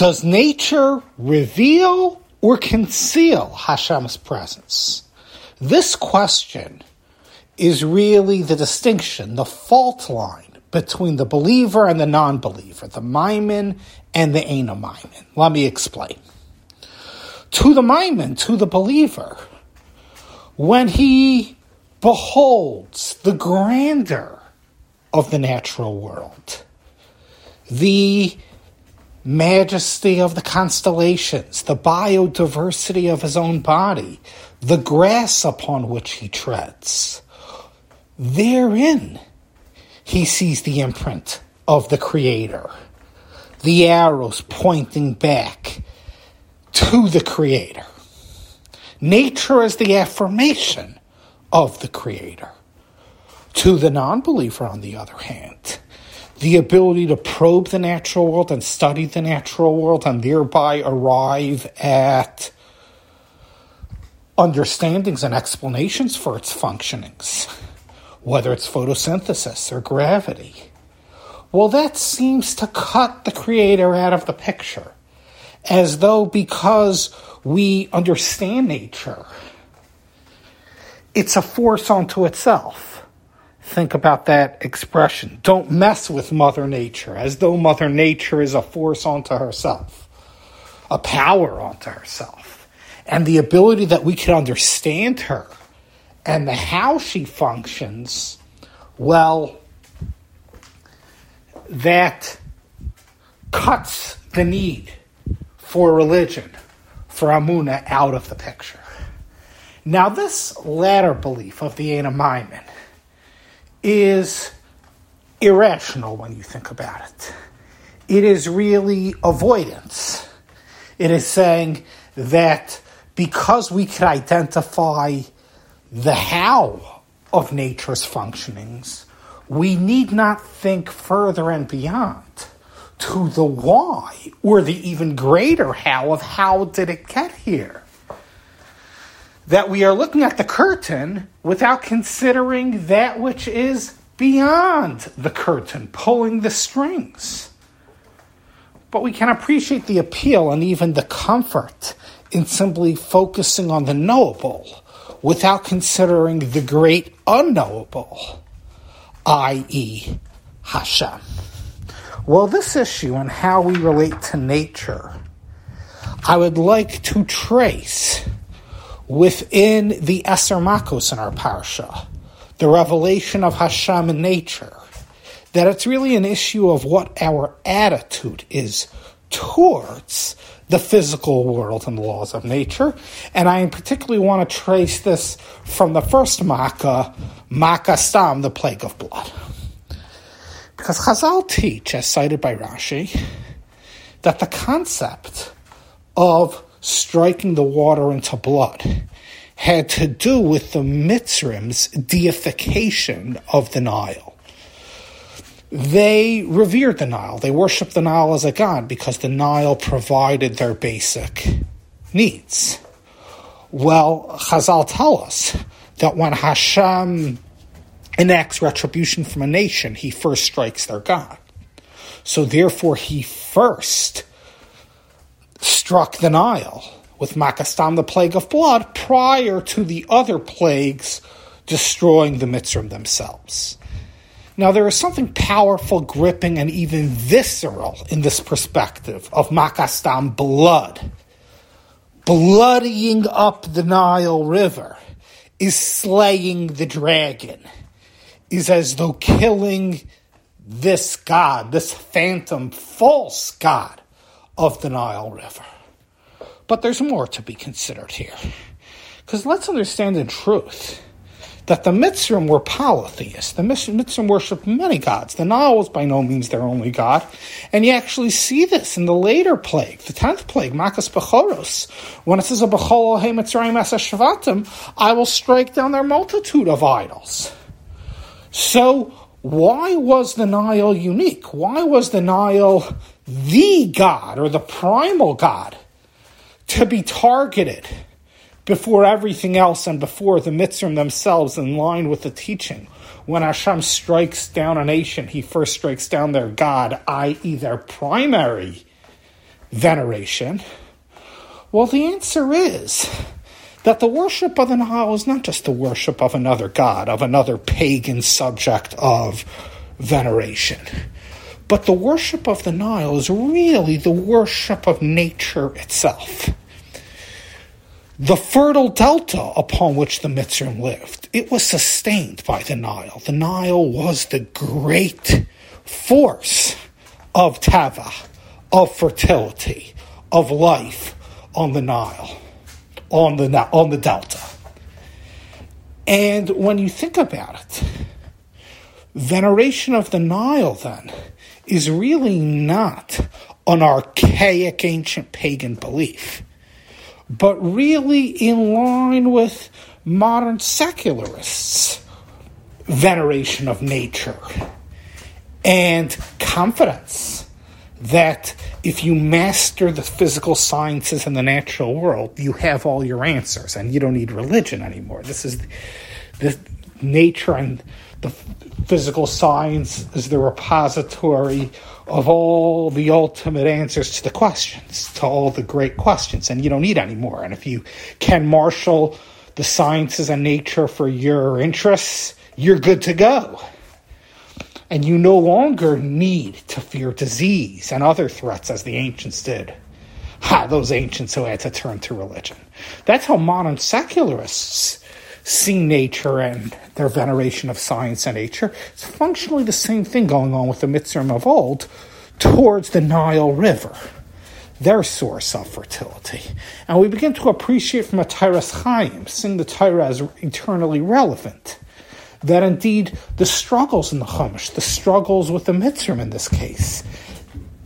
Does nature reveal or conceal Hashem's presence? This question is really the distinction, the fault line between the believer and the non believer, the Ma'amin and the Eino Ma'amin. Let me explain. To the Ma'amin, to the believer, when he beholds the grandeur of the natural world, the majesty of the constellations, the biodiversity of his own body, the grass upon which he treads. Therein, he sees the imprint of the Creator, the arrows pointing back to the Creator. Nature is the affirmation of the Creator. To the non believer, on the other hand, the ability to probe the natural world and study the natural world and thereby arrive at understandings and explanations for its functionings, whether it's photosynthesis or gravity. Well, that seems to cut the creator out of the picture, as though because we understand nature, it's a force unto itself think about that expression. Don't mess with Mother Nature, as though Mother Nature is a force unto herself, a power unto herself. And the ability that we can understand her and the how she functions, well, that cuts the need for religion, for Amuna, out of the picture. Now, this latter belief of the Eino Ma'amin is irrational when you think about it. It is really avoidance. It is saying that because we can identify the how of nature's functionings, we need not think further and beyond to the why or the even greater how of how did it get here that we are looking at the curtain without considering that which is beyond the curtain, pulling the strings. But we can appreciate the appeal and even the comfort in simply focusing on the knowable without considering the great unknowable, i.e., Hashem. Well, this issue and how we relate to nature, I would like to trace within the Eser in our parsha, the revelation of Hashem in nature, that it's really an issue of what our attitude is towards the physical world and the laws of nature. And I particularly want to trace this from the first Makkah, Makkas Dam, the plague of blood. Because Chazal teach, as cited by Rashi, that the concept of striking the water into blood had to do with the Mitzrim's deification of the Nile. They revered the Nile. They worshiped the Nile as a god because the Nile provided their basic needs. Well, Chazal tell us that when Hashem enacts retribution from a nation, he first strikes their god. So therefore, he first struck the Nile with Makas Dam, the plague of blood, prior to the other plagues destroying the Mitzrim themselves. Now, there is something powerful, gripping, and even visceral in this perspective of Makas Dam blood. Bloodying up the Nile River is slaying the dragon, is as though killing this god, this phantom, false god of the Nile River. But there's more to be considered here. Because let's understand in truth that the Mitzrim were polytheists. The Mitzrim worshiped many gods. The Nile was by no means their only god. And you actually see this in the later plague, the tenth plague, Makas Bechoros, when it says, Bechol He Mitzrayim Shvatim, I will strike down their multitude of idols. So, why was the Nile unique? Why was the Nile the God or the primal God to be targeted before everything else and before the Mitzrim themselves in line with the teaching. When Hashem strikes down a nation, he first strikes down their God, i.e., their primary veneration? Well, the answer is that the worship of the Nile is not just the worship of another god, of another pagan subject of veneration, but the worship of the Nile is really the worship of nature itself. The fertile delta upon which the Mitzrayim lived, it was sustained by the Nile. The Nile was the great force of Tava, of fertility, of life on the Nile on the on the delta. And when you think about it, veneration of the Nile then is really not an archaic ancient pagan belief, but really in line with modern secularists' veneration of nature and confidence that if you master the physical sciences and the natural world, you have all your answers and you don't need religion anymore. This is the nature and the physical science is the repository of all the ultimate answers to the questions, to all the great questions, and you don't need any more. And if you can marshal the sciences and nature for your interests, you're good to go and you no longer need to fear disease and other threats as the ancients did. Ha, those ancients who had to turn to religion. That's how modern secularists see nature and their veneration of science and nature. It's functionally the same thing going on with the Mitzrayim of old towards the Nile River, their source of fertility. And we begin to appreciate from a Toras Chaim, seeing the Torah as eternally relevant that indeed the struggles in the Chumash, the struggles with the Mitzrayim in this case,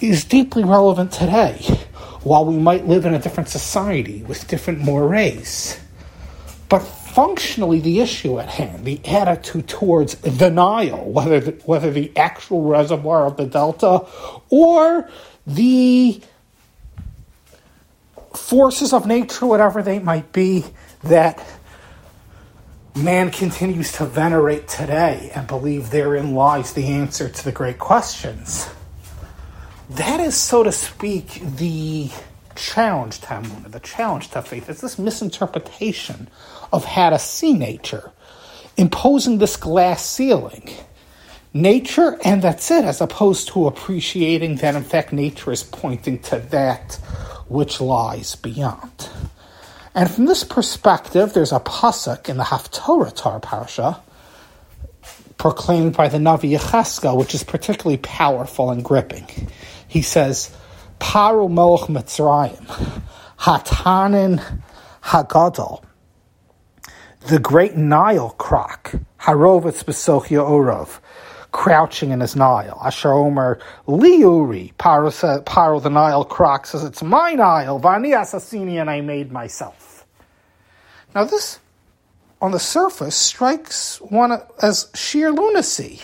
is deeply relevant today, while we might live in a different society with different mores. But functionally, the issue at hand, the attitude towards the Nile, whether the, whether the actual reservoir of the Delta or the forces of nature, whatever they might be, that man continues to venerate today and believe therein lies the answer to the great questions. That is, so to speak, the challenge Amunah, the challenge to faith. It's this misinterpretation of how to see nature, imposing this glass ceiling. Nature, and that's it, as opposed to appreciating that, in fact, nature is pointing to that which lies beyond. And from this perspective, there's a pasuk in the Haftorah Tar Parsha proclaimed by the Navi Yechezkel, which is particularly powerful and gripping. He says, Paru Melech Mitzrayim, Hatanin Hagadol, the great Nile croc, Harovitz Besochia Orov, crouching in his Nile. Asher Omer Liuri, Paro, Paro the Nile croc says, It's my Nile, Vani Assassini, and I made myself. Now, this, on the surface, strikes one as sheer lunacy.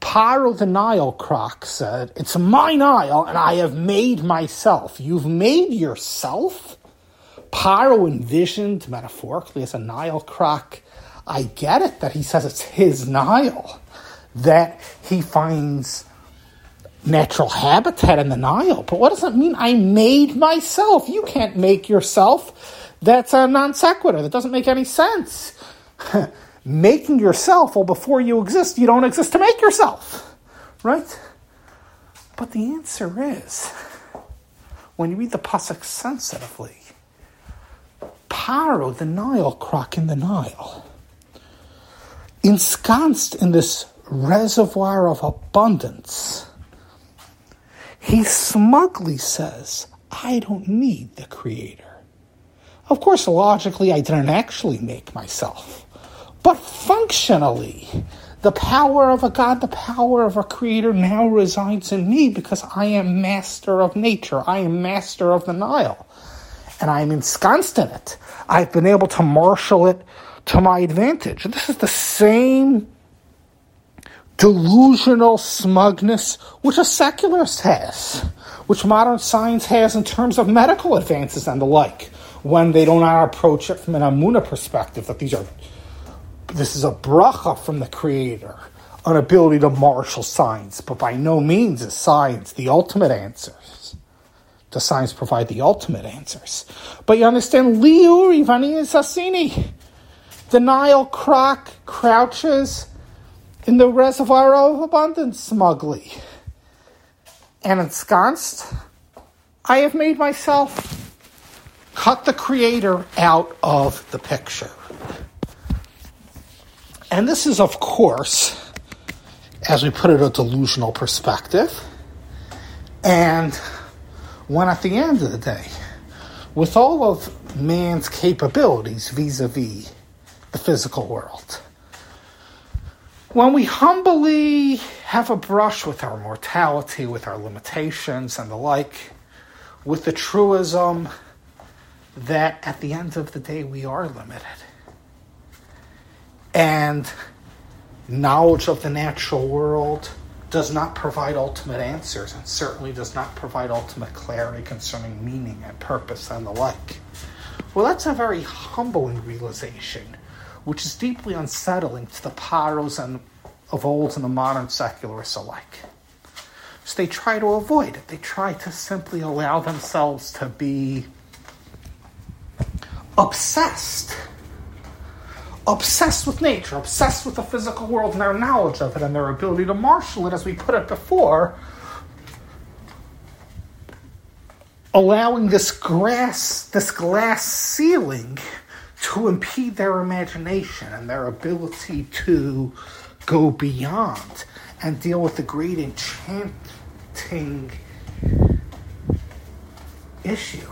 Paro the Nile croc said, It's my Nile, and I have made myself. You've made yourself? Paro envisioned, metaphorically, as a Nile croc. I get it that he says it's his Nile that he finds natural habitat in the Nile. But what does that mean? I made myself. You can't make yourself. That's a non sequitur. That doesn't make any sense. Making yourself, well, before you exist, you don't exist to make yourself. Right? But the answer is when you read the Pasuk sensitively, Paro, the Nile croc in the Nile, ensconced in this reservoir of abundance, he smugly says, I don't need the Creator. Of course, logically, I didn't actually make myself. But functionally, the power of a God, the power of a Creator now resides in me because I am master of nature. I am master of the Nile. And I'm ensconced in it. I've been able to marshal it to my advantage. This is the same delusional smugness which a secularist has, which modern science has in terms of medical advances and the like, when they do not approach it from an Amuna perspective, that these are this is a bracha from the Creator, an ability to marshal science, but by no means is science the ultimate answers the signs provide the ultimate answers. But you understand, Liuri Vani Sassini. The Nile croc crouches in the reservoir of abundance smugly. And ensconced, I have made myself cut the creator out of the picture. And this is, of course, as we put it, a delusional perspective. And when at the end of the day, with all of man's capabilities vis a vis the physical world, when we humbly have a brush with our mortality, with our limitations and the like, with the truism that at the end of the day we are limited. And knowledge of the natural world does not provide ultimate answers and certainly does not provide ultimate clarity concerning meaning and purpose and the like. Well, that's a very humbling realization, which is deeply unsettling to the paros and of old and the modern secularists alike. So they try to avoid it. They try to simply allow themselves to be obsessed. Obsessed with nature, obsessed with the physical world and their knowledge of it and their ability to marshal it, as we put it before, allowing this grass, this glass ceiling to impede their imagination and their ability to go beyond and deal with the great enchanting issue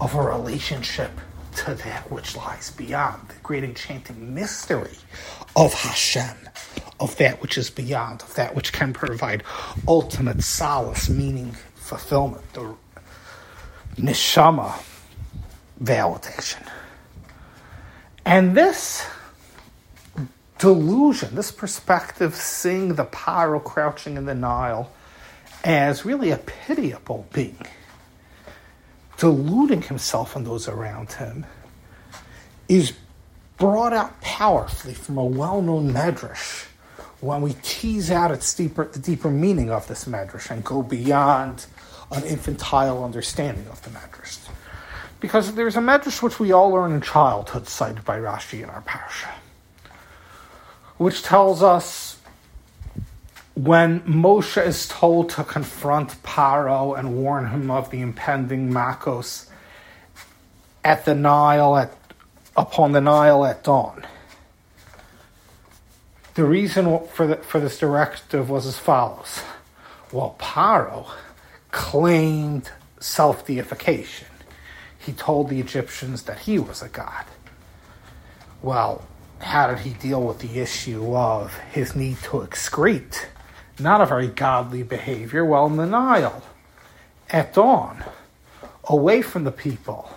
of a relationship to that which lies beyond, the great enchanting mystery of Hashem, of that which is beyond, of that which can provide ultimate solace, meaning, fulfillment, the neshama validation. And this delusion, this perspective, seeing the Paro crouching in the Nile as really a pitiable being deluding himself and those around him, is brought out powerfully from a well-known medrash when we tease out its deeper, the deeper meaning of this medrash and go beyond an infantile understanding of the medrash. Because there's a medrash which we all learn in childhood, cited by Rashi in our parsha, which tells us when Moshe is told to confront Paro and warn him of the impending Makos at the Nile at upon the Nile at dawn. The reason for the, for this directive was as follows: Well, Paro claimed self deification. He told the Egyptians that he was a god. Well, how did he deal with the issue of his need to excrete? Not a very godly behavior, well, in the Nile, at dawn, away from the people,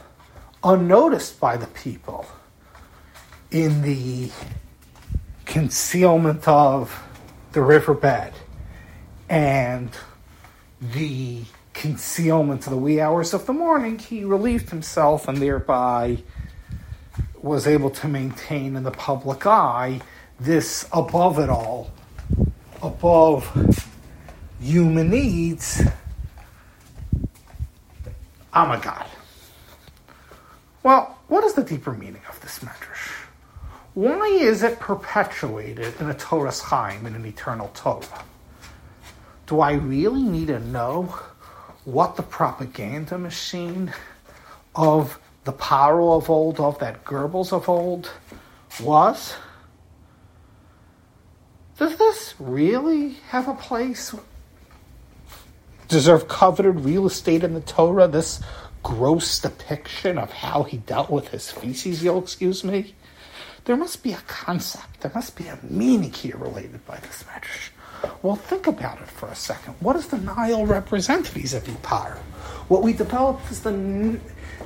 unnoticed by the people, in the concealment of the riverbed and the concealment of the wee hours of the morning, he relieved himself and thereby was able to maintain in the public eye this above it all above human needs, I'm a God. Well, what is the deeper meaning of this medrash? Why is it perpetuated in a Toras Chaim, in an eternal Torah? Do I really need to know what the propaganda machine of the Paro of old, of that Goebbels of old, was? Does this really have a place? Deserve coveted real estate in the Torah? This gross depiction of how he dealt with his feces, you'll excuse me? There must be a concept, there must be a meaning here related by this medrash. Well, think about it for a second. What does the Nile represent vis-a-vis Par? What we developed is the,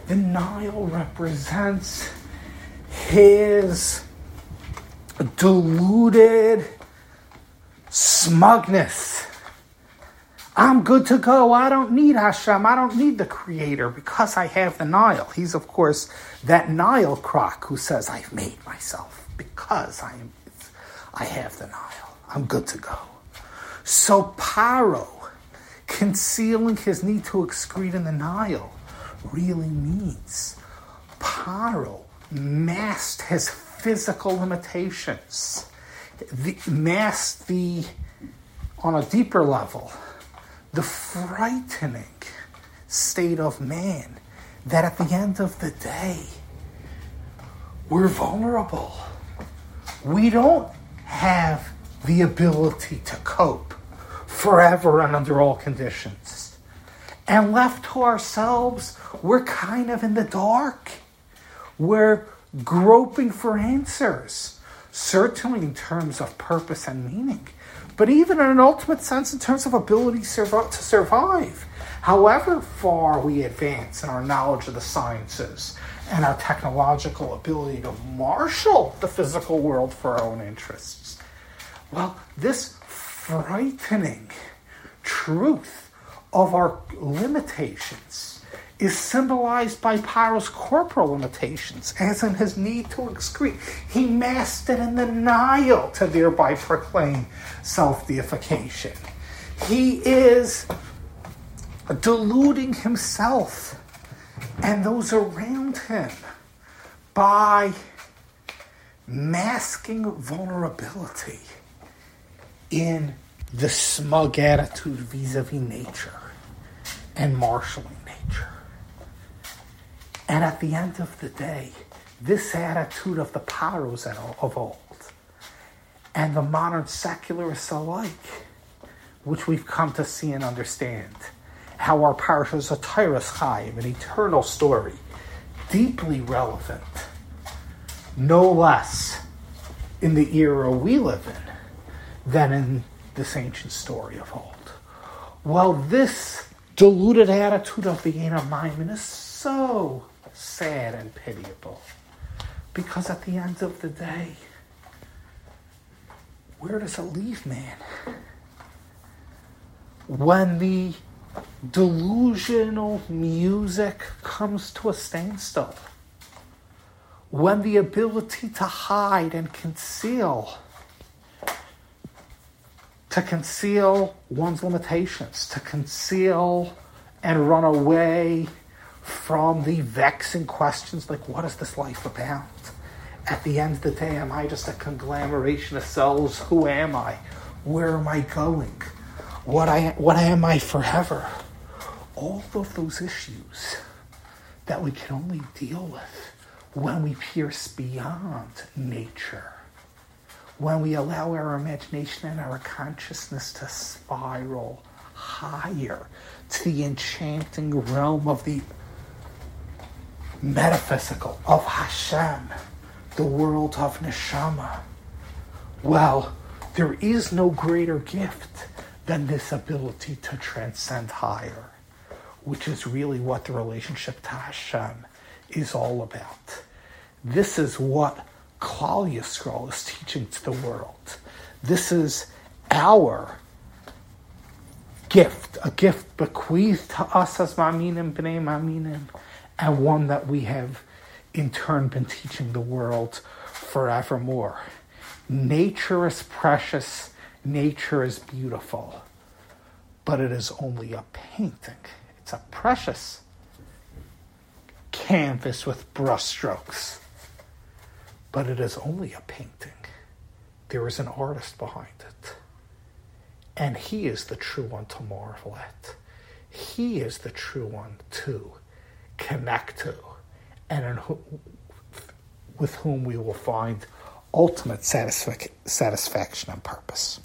the Nile represents his deluded smugness. I'm good to go. I don't need Hashem. I don't need the Creator because I have the Nile. He's, of course, that Nile croc who says, I've made myself because I, am, I have the Nile. I'm good to go. So Paro concealing his need to excrete in the Nile really means Paro masked his physical limitations, the, masked the, on a deeper level, the frightening state of man that at the end of the day, we're vulnerable. We don't have the ability to cope forever and under all conditions. And left to ourselves, we're kind of in the dark. We're groping for answers, certainly in terms of purpose and meaning, but even in an ultimate sense, in terms of ability to survive. However far we advance in our knowledge of the sciences and our technological ability to marshal the physical world for our own interests, well, this frightening truth of our limitations is symbolized by Paro's corporal limitations, as in his need to excrete. He masked it in the Nile to thereby proclaim self deification. He is deluding himself and those around him by masking vulnerability in the smug attitude vis a vis nature and marshaling nature. And at the end of the day, this attitude of the Paros of old and the modern secularists alike, which we've come to see and understand, how our parsha is a Toras Chaim, an eternal story, deeply relevant, no less in the era we live in than in this ancient story of old. Well, this deluded attitude of the Ma'amin is so sad and pitiable. Because at the end of the day, where does it leave man? When the delusional music comes to a standstill, when the ability to hide and conceal, to conceal one's limitations, to conceal and run away from the vexing questions like, what is this life about? At the end of the day, am I just a conglomeration of cells? Who am I? Where am I going? What I what am I forever? All of those issues that we can only deal with when we pierce beyond nature, when we allow our imagination and our consciousness to spiral higher to the enchanting realm of the metaphysical, of Hashem, the world of Neshama. Well, there is no greater gift than this ability to transcend higher, which is really what the relationship to Hashem is all about. This is what Klal Yisrael is teaching to the world. This is our gift, a gift bequeathed to us as Ma'aminim, B'nai Ma'aminim, and one that we have in turn been teaching the world forevermore. Nature is precious, nature is beautiful, but it is only a painting. It's a precious canvas with brushstrokes, but it is only a painting. There is an artist behind it. And he is the true one to marvel at. He is the true one to connect to, and with whom we will find ultimate satisfac- satisfaction and purpose.